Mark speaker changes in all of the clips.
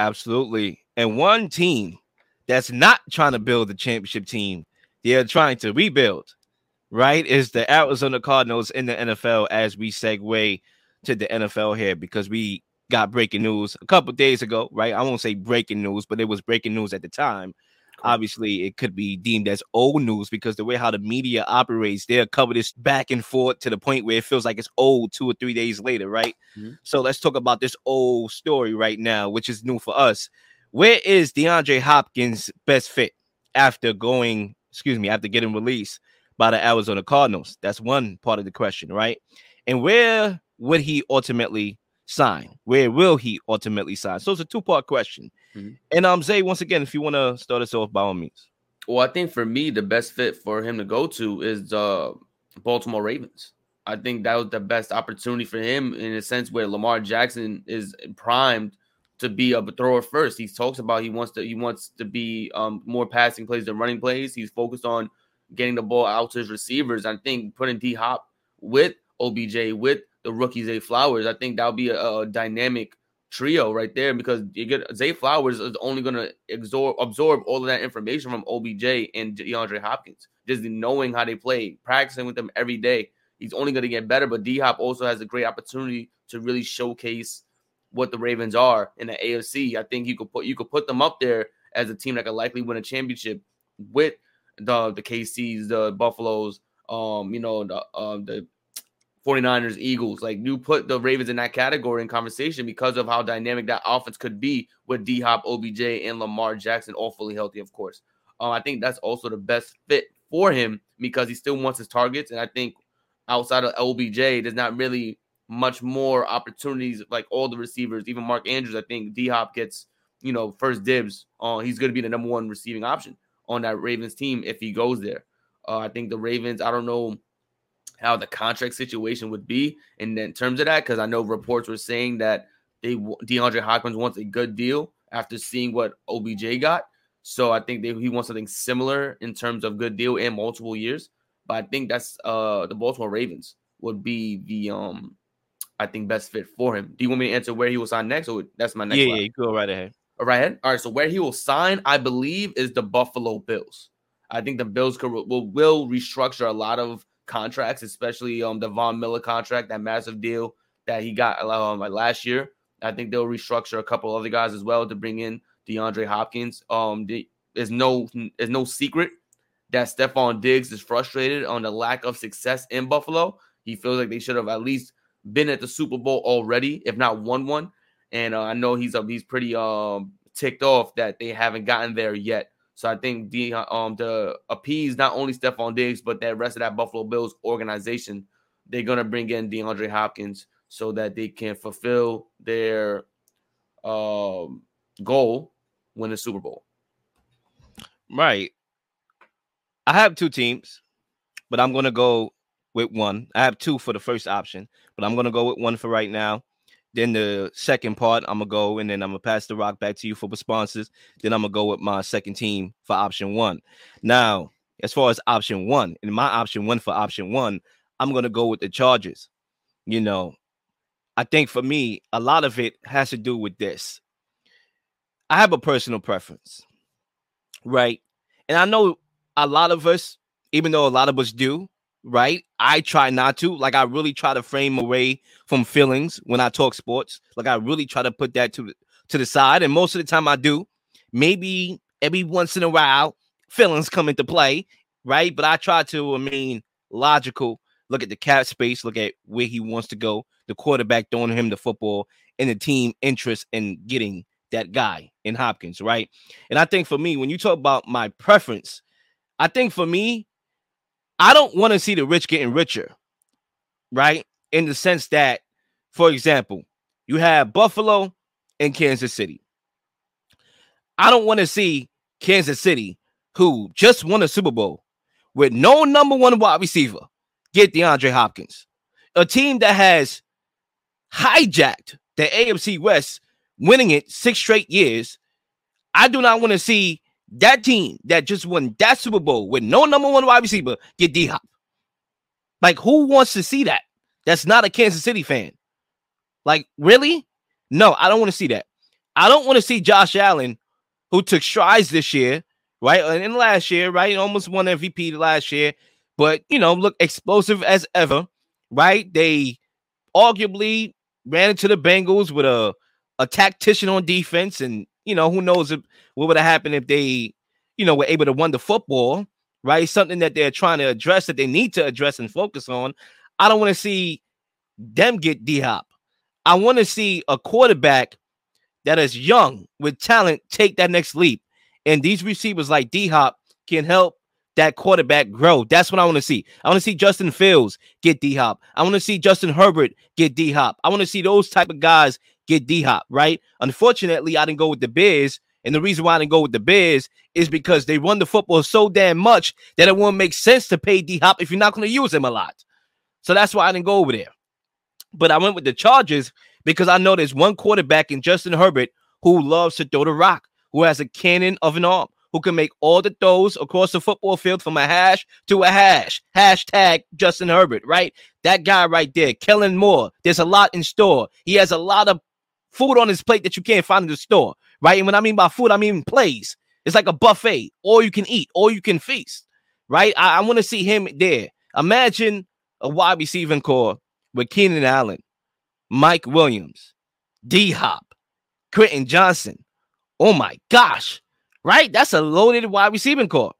Speaker 1: Absolutely. And one team that's not trying to build the championship team, they're trying to rebuild, right? Is the Arizona Cardinals in the NFL as we segue to the NFL here because we got breaking news a couple days ago, right? I won't say breaking news, but it was breaking news at the time. Obviously, it could be deemed as old news because the way how the media operates, they'll cover this back and forth to the point where it feels like it's old two or three days later, right? Mm-hmm. So let's talk about this old story right now, which is new for us. Where is DeAndre Hopkins' best fit after going, excuse me, after getting released by the Arizona Cardinals? That's one part of the question, right? And where would he ultimately sign? Where will he ultimately sign? So it's a two part question. Mm-hmm. And um, Zay, once again, if you want to start us off, by all means.
Speaker 2: Well, I think for me, the best fit for him to go to is uh Baltimore Ravens. I think that was the best opportunity for him in a sense where Lamar Jackson is primed to be a thrower first. He talks about he wants to he wants to be um, more passing plays than running plays. He's focused on getting the ball out to his receivers. I think putting D Hop with OBJ with the rookie Zay Flowers, I think that'll be a, a dynamic trio right there because you get Zay Flowers is only going to absorb absorb all of that information from OBJ and DeAndre Hopkins. Just knowing how they play, practicing with them every day, he's only going to get better. But D Hop also has a great opportunity to really showcase what the Ravens are in the AFC. I think you could put you could put them up there as a team that could likely win a championship with the the KCs, the Buffaloes, um, you know, the uh, the 49ers, Eagles. Like you put the Ravens in that category in conversation because of how dynamic that offense could be with D Hop, OBJ, and Lamar Jackson, all fully healthy, of course. Um, I think that's also the best fit for him because he still wants his targets. And I think outside of OBJ, there's not really much more opportunities like all the receivers, even Mark Andrews. I think D Hop gets, you know, first dibs on he's going to be the number one receiving option on that Ravens team if he goes there. Uh, I think the Ravens, I don't know how the contract situation would be in, in terms of that because I know reports were saying that they DeAndre Hopkins wants a good deal after seeing what OBJ got. So I think they, he wants something similar in terms of good deal in multiple years. But I think that's uh the Baltimore Ravens would be the um I think best fit for him. Do you want me to answer where he will sign next, or that's my next?
Speaker 1: Yeah, yeah, go right ahead.
Speaker 2: All right, ahead. all right. So where he will sign, I believe, is the Buffalo Bills. I think the Bills could, will will restructure a lot of contracts, especially um the Von Miller contract, that massive deal that he got um, like last year. I think they'll restructure a couple other guys as well to bring in DeAndre Hopkins. Um, the, there's no there's no secret that Stefon Diggs is frustrated on the lack of success in Buffalo. He feels like they should have at least been at the Super Bowl already, if not won one. And uh, I know he's uh, he's pretty um ticked off that they haven't gotten there yet. So I think the um to appease not only Stefon Diggs but that rest of that Buffalo Bills organization, they're gonna bring in DeAndre Hopkins so that they can fulfill their um goal, win the Super Bowl.
Speaker 1: Right. I have two teams, but I'm gonna go with one. I have two for the first option, but I'm gonna go with one for right now. Then the second part, I'm gonna go and then I'm gonna pass the rock back to you for responses. Then I'm gonna go with my second team for option one. Now, as far as option one, and my option one for option one, I'm gonna go with the Chargers. You know, I think for me, a lot of it has to do with this. I have a personal preference, right? And I know a lot of us, even though a lot of us do, right? I try not to. Like I really try to frame away from feelings when I talk sports. Like I really try to put that to to the side, and most of the time I do. Maybe every once in a while, feelings come into play, right? But I try to, mean, logical. Look at the cap space. Look at where he wants to go. The quarterback throwing him the football, and the team interest in getting that guy in Hopkins, right? And I think for me, when you talk about my preference, I think for me, I don't want to see the rich getting richer, right? In the sense that, for example, you have Buffalo and Kansas City. I don't want to see Kansas City, who just won a Super Bowl with no number one wide receiver, get DeAndre Hopkins. A team that has hijacked the AFC West, winning it six straight years. I do not want to see that team that just won that Super Bowl with no number one wide receiver get D Hop. Like, who wants to see that? That's not a Kansas City fan. Like, really? No, I don't want to see that. I don't want to see Josh Allen, who took strides this year, right? And last year, right? Almost won MVP last year, but you know, look explosive as ever, right? They arguably ran into the Bengals with a a tactician on defense, and you know, who knows if, what would have happened if they, you know, were able to win the football, right? Something that they're trying to address that they need to address and focus on. I don't want to see them get D Hop. I want to see a quarterback that is young with talent take that next leap. And these receivers like D Hop can help that quarterback grow. That's what I want to see. I want to see Justin Fields get D Hop. I want to see Justin Herbert get D Hop. I want to see those type of guys get D Hop, right? Unfortunately, I didn't go with the Bears. And the reason why I didn't go with the Bears is because they run the football so damn much that it won't make sense to pay D Hop if you're not going to use him a lot. So that's why I didn't go over there. But I went with the Chargers because I know there's one quarterback in Justin Herbert who loves to throw the rock, who has a cannon of an arm, who can make all the throws across the football field from a hash to a hash. Hashtag Justin Herbert, right? That guy right there, Kellen Moore. There's a lot in store. He has a lot of food on his plate that you can't find in the store, right? And when I mean by food, I mean plays. It's like a buffet, or you can eat, or you can feast, right? I, I want to see him there. Imagine a wide receiving corps with Keenan Allen, Mike Williams, D Hop, Quentin Johnston. Oh my gosh, right? That's a loaded wide receiving corps.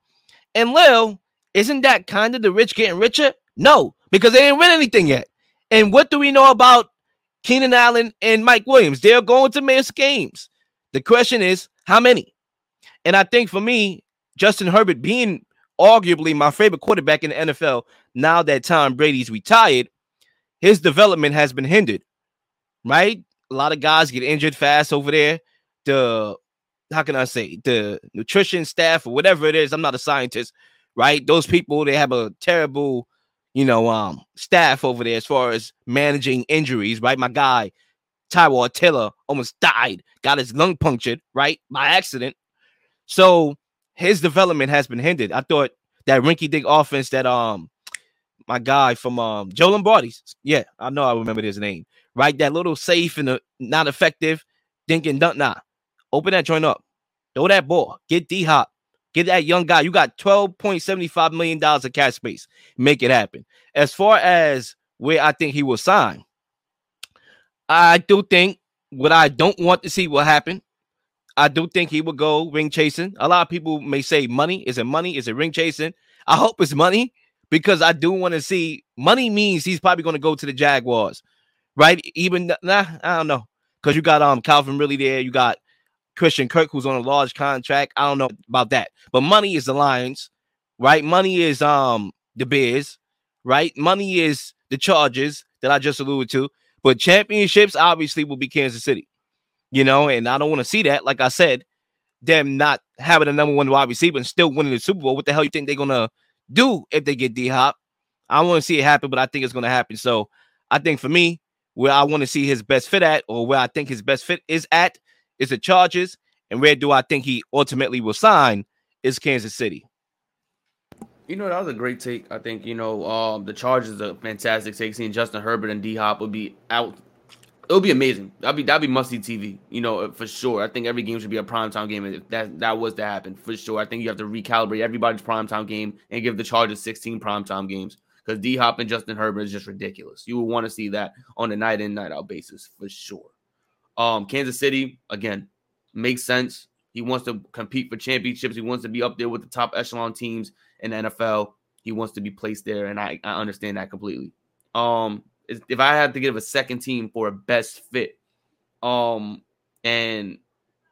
Speaker 1: And Lil, isn't that kind of the rich getting richer? No, because they didn't win anything yet. And what do we know about Keenan Allen and Mike Williams? They're going to miss games. The question is, how many? And I think for me, Justin Herbert being arguably my favorite quarterback in the NFL now that Tom Brady's retired, his development has been hindered, right? A lot of guys get injured fast over there. The how can I say the nutrition staff or whatever it is. I'm not a scientist, right? Those people they have a terrible, you know, um, staff over there as far as managing injuries, right? My guy Tyrod Taylor almost died, got his lung punctured, right, by accident. So his development has been hindered. I thought that rinky dink offense that um my guy from um Joe Lombardi's. Yeah, I know I remember his name. Right, that little safe and the not effective, thinking nah. Open that joint up. Throw that ball. Get D Hop. Get that young guy. You got $12.75 million of cash space. Make it happen. As far as where I think he will sign, I do think what I don't want to see will happen. I do think he will go ring chasing. A lot of people may say money. Is it money? Is it ring chasing? I hope it's money because I do want to see money means he's probably going to go to the Jaguars, right? Even nah, I don't know because you got um Calvin Ridley there. You got Christian Kirk who's on a large contract. I don't know about that, but money is the Lions, right? Money is um the Bears, right? Money is the Chargers that I just alluded to, but championships obviously will be Kansas City, you know, and I don't want to see that. Like I said, them not having a number one wide receiver and still winning the Super Bowl. What the hell you think they're gonna do if they get D Hop. I want to see it happen, but I think it's to happen. So I think for me, where I want to see his best fit at, or where I think his best fit is at, is the Chargers, and where do I think he ultimately will sign is Kansas City.
Speaker 2: You know, that was a great take. I think, you know, um, the Chargers are fantastic take. Seeing Justin Herbert and D Hop would be out it would be amazing. That'd be that'd be must see TV. You know, for sure. I think every game should be a primetime game. If that that was to happen, for sure. I think you have to recalibrate everybody's primetime game and give the Chargers 16 primetime games because D Hop and Justin Herbert is just ridiculous. You would want to see that on a night in night out basis for sure. Um, Kansas City again makes sense. He wants to compete for championships. He wants to be up there with the top echelon teams in the NFL. He wants to be placed there, and I, I understand that completely. Um, if I had to give a second team for a best fit, um, and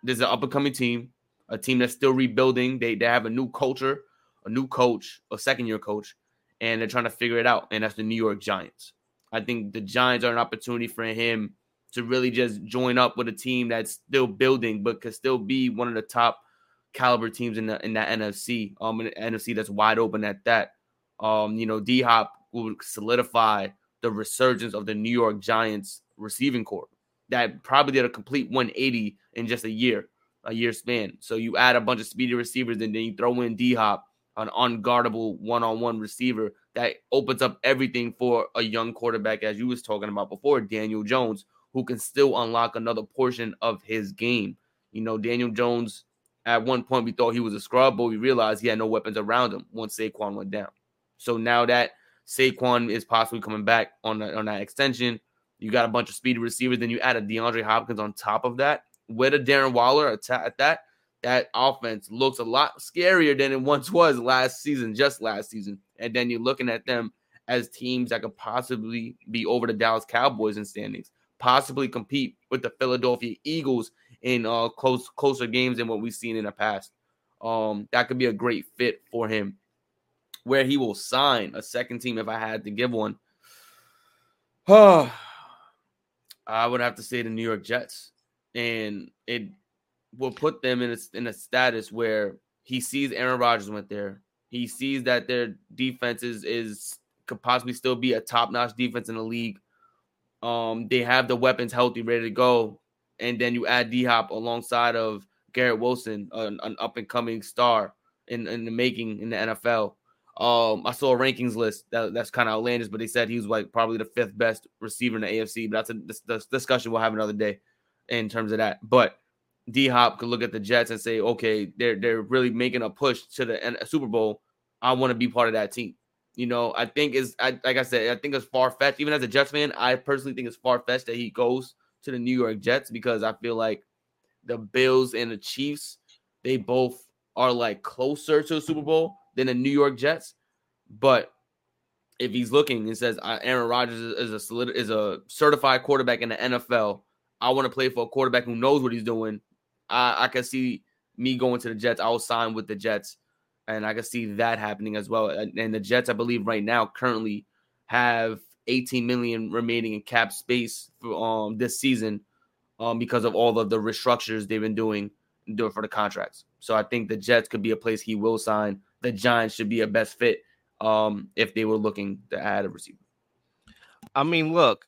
Speaker 2: there's an up and coming team, a team that's still rebuilding. They they have a new culture, a new coach, a second year coach, and they're trying to figure it out. And that's the New York Giants. I think the Giants are an opportunity for him to really just join up with a team that's still building, but could still be one of the top caliber teams in the in that NFC. Um, NFC that's wide open at that. Um, you know, D Hop will solidify the resurgence of the New York Giants receiving corps that probably did a complete 180 in just a year, a year span. So you add a bunch of speedy receivers and then you throw in D Hop, an unguardable one on one receiver that opens up everything for a young quarterback, as you was talking about before, Daniel Jones, who can still unlock another portion of his game. You know, Daniel Jones, at one point, we thought he was a scrub, but we realized he had no weapons around him once Saquon went down. So now that Saquon is possibly coming back on, on that extension, you got a bunch of speedy receivers. Then you add a DeAndre Hopkins on top of that with a Darren Waller at that. That offense looks a lot scarier than it once was last season, just last season. And then you're looking at them as teams that could possibly be over the Dallas Cowboys in standings, possibly compete with the Philadelphia Eagles in uh, close closer games than what we've seen in the past. Um, that could be a great fit for him. Where he will sign a second team if I had to give one. Oh, I would have to say the New York Jets, and it will put them in a, in a status where he sees Aaron Rodgers went there. He sees that their defense is, is could possibly still be a top notch defense in the league. Um, they have the weapons healthy, ready to go, and then you add D Hop alongside of Garrett Wilson, an, an up and coming star in, in the making in the NFL. Um, I saw a rankings list that, that's kind of outlandish, but they said he was like probably the fifth best receiver in the AFC. But that's a discussion we'll have another day in terms of that. But D Hop could look at the Jets and say, okay, they're they're really making a push to the Super Bowl. I want to be part of that team. You know, I think is I like I said, I think it's far fetched. Even as a Jets fan, I personally think it's far fetched that he goes to the New York Jets because I feel like the Bills and the Chiefs, they both are like closer to a Super Bowl than the New York Jets. But if he's looking and says Aaron Rodgers is a solid, is a certified quarterback in the NFL, I want to play for a quarterback who knows what he's doing. I, I can see me going to the Jets. I will sign with the Jets, and I can see that happening as well. And the Jets, I believe, right now currently have 18 million remaining in cap space for um this season, um because of all of the restructures they've been doing doing for the contracts. So I think the Jets could be a place he will sign. The Giants should be a best fit um if they were looking to add a receiver.
Speaker 1: I mean, look,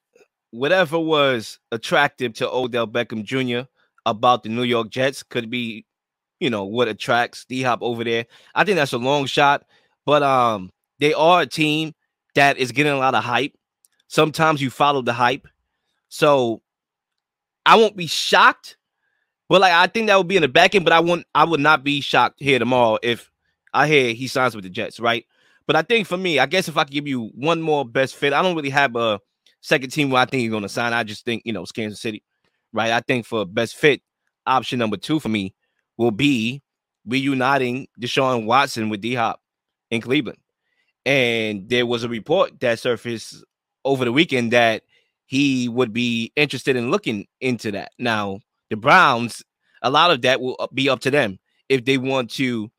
Speaker 1: whatever was attractive to Odell Beckham Jr. about the New York Jets could be, you know, what attracts D Hop over there. I think that's a long shot, but um, they are a team that is getting a lot of hype. Sometimes you follow the hype, so I won't be shocked. But like I think that would be in the back end, but I wouldn't I would not be shocked here tomorrow if I hear he signs with the Jets, right? But I think for me, I guess if I could give you one more best fit, I don't really have a second team where I think he's going to sign. I just think, you know, it's Kansas City, right? I think for best fit, option number two for me will be reuniting Deshaun Watson with D Hop in Cleveland. And there was a report that surfaced over the weekend that he would be interested in looking into that. Now, the Browns, a lot of that will be up to them if they want to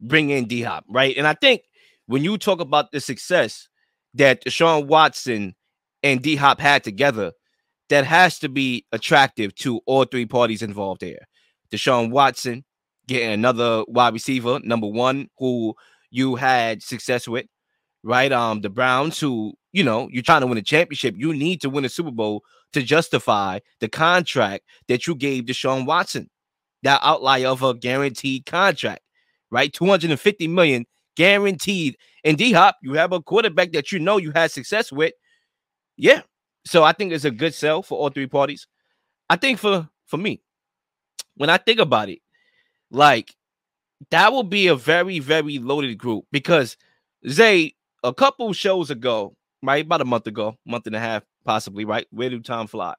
Speaker 1: bring in D Hop, right? And I think when you talk about the success that Deshaun Watson and D Hop had together, that has to be attractive to all three parties involved there. Deshaun Watson getting another wide receiver, number one, who you had success with, right? Um, the Browns, who you know you're trying to win a championship, you need to win a Super Bowl to justify the contract that you gave Deshaun Watson, that outlier of a guaranteed contract, right? 250 million guaranteed. And D Hop, you have a quarterback that you know you had success with. Yeah. So I think it's a good sell for all three parties. I think for for me, when I think about it, like that will be a very, very loaded group because Zay, a couple shows ago, right? About a month ago, month and a half, possibly, right? Where do time fly?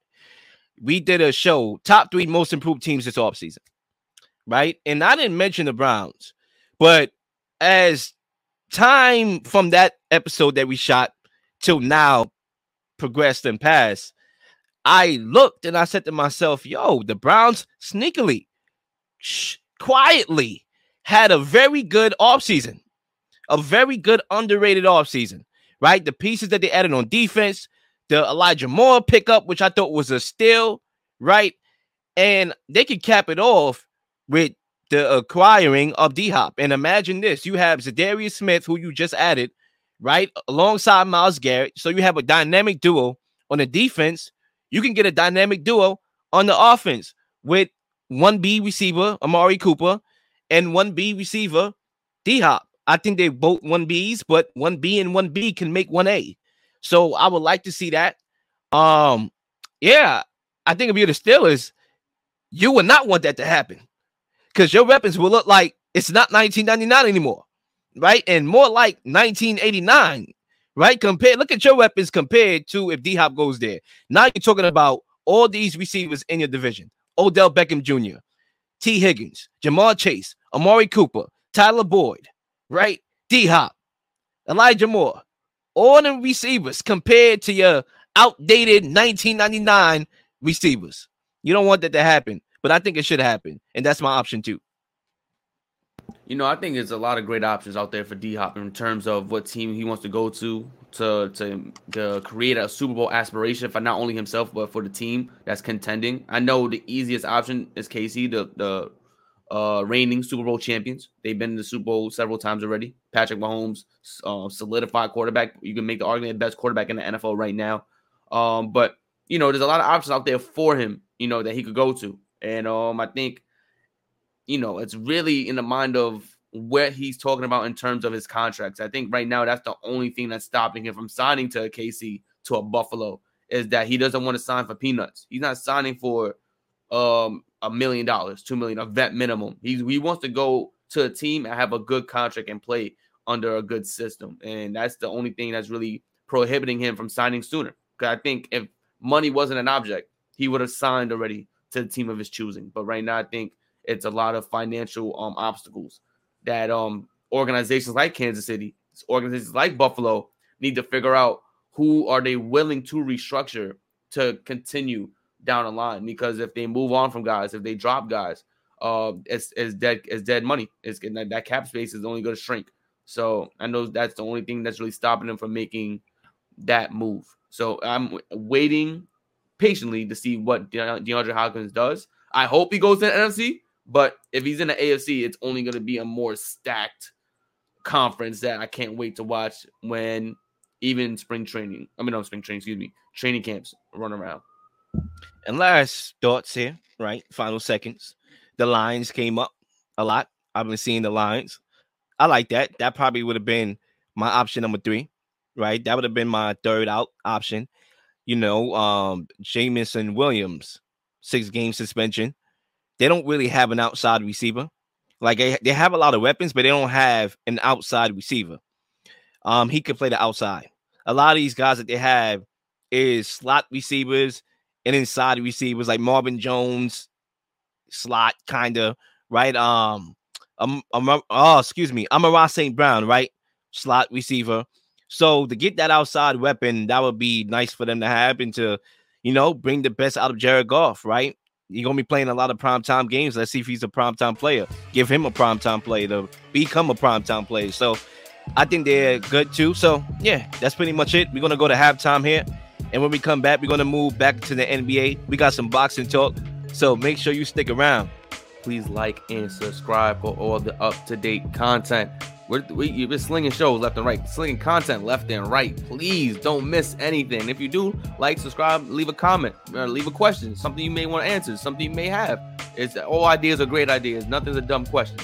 Speaker 1: We did a show, top three most improved teams this offseason, right? And I didn't mention the Browns, but as time from that episode that we shot till now progressed and passed, I looked and I said to myself, yo, the Browns sneakily, shh, quietly had a very good offseason, a very good underrated offseason, right? The pieces that they added on defense, the Elijah Moore pickup, which I thought was a steal, right? And they could cap it off with the acquiring of D Hop. And imagine this you have Za'Darius Smith, who you just added, right, alongside Myles Garrett. So you have a dynamic duo on the defense. You can get a dynamic duo on the offense with 1B receiver, Amari Cooper, and 1B receiver, D Hop. I think they both 1Bs, but 1B and 1B can make 1A. So I would like to see that. Um, yeah, I think if you're the Steelers, you would not want that to happen because your weapons will look like it's not 1999 anymore, right? And more like 1989, right? Compared, look at your weapons compared to if D Hop goes there. Now you're talking about all these receivers in your division Odell Beckham Jr., Tee Higgins, Ja'Marr Chase, Amari Cooper, Tyler Boyd, right? D Hop, Elijah Moore, all the receivers compared to your outdated 1999 receivers. You don't want that to happen, but I think it should happen. And that's my option too.
Speaker 2: You know, I think there's a lot of great options out there for D Hop in terms of what team he wants to go to to to to create a Super Bowl aspiration for not only himself but for the team that's contending. I know the easiest option is KC, the the uh, reigning Super Bowl champions. They've been in the Super Bowl several times already. Patrick Mahomes, uh, solidified quarterback. You can make the argument best quarterback in the NFL right now. Um, but you know, there's a lot of options out there for him. You know that he could go to, and um, I think you know it's really in the mind of what he's talking about in terms of his contracts. I think right now that's the only thing that's stopping him from signing to a KC to a Buffalo is that he doesn't want to sign for peanuts. He's not signing for um a million dollars, two million, a vet minimum. He's he wants to go to a team and have a good contract and play under a good system. And that's the only thing that's really prohibiting him from signing sooner. Because I think if money wasn't an object, he would have signed already to the team of his choosing. But right now, I think it's a lot of financial um obstacles that um organizations like Kansas City, organizations like Buffalo need to figure out who are they willing to restructure to continue down the line because if they move on from guys, if they drop guys, uh, it's, dead, it's dead money. It's that, that cap space is only going to shrink. So I know that's the only thing that's really stopping them from making that move. So I'm waiting patiently to see what De- DeAndre Hopkins does. I hope he goes to the NFC, but if he's in the AFC, it's only going to be a more stacked conference that I can't wait to watch when even spring training, I mean, no, spring training, excuse me, training camps run around.
Speaker 1: And last thoughts here, right? Final seconds. The Lions came up a lot. I've been seeing the Lions. I like that. That probably would have been my option number three, right? That would have been my third out option. You know, um, Jameson Williams, six game suspension. They don't really have an outside receiver. Like they, they have a lot of weapons, but they don't have an outside receiver. Um, he could play the outside. A lot of these guys that they have is slot receivers and inside receivers like Marvin Jones, slot kind of right. Um, um, um, oh, excuse me, Amon-Ra St. Brown, right, slot receiver. So to get that outside weapon, that would be nice for them to have and to, you know, bring the best out of Jared Goff, right? You're gonna be playing a lot of prime time games. Let's see if he's a prime time player. Give him a prime time player to become a prime time player. So I think they're good too. So yeah, that's pretty much it. We're gonna go to halftime here. And when we come back, we're to move back to the NBA. We got some boxing talk. So make sure you stick around.
Speaker 2: Please like and subscribe for all the up to date content. We're, we, you've been slinging shows left and right, slinging content left and right. Please don't miss anything. If you do, like, subscribe, leave a comment, or leave a question, something you may want to answer, something you may have. It's all ideas are great ideas. Nothing's a dumb question.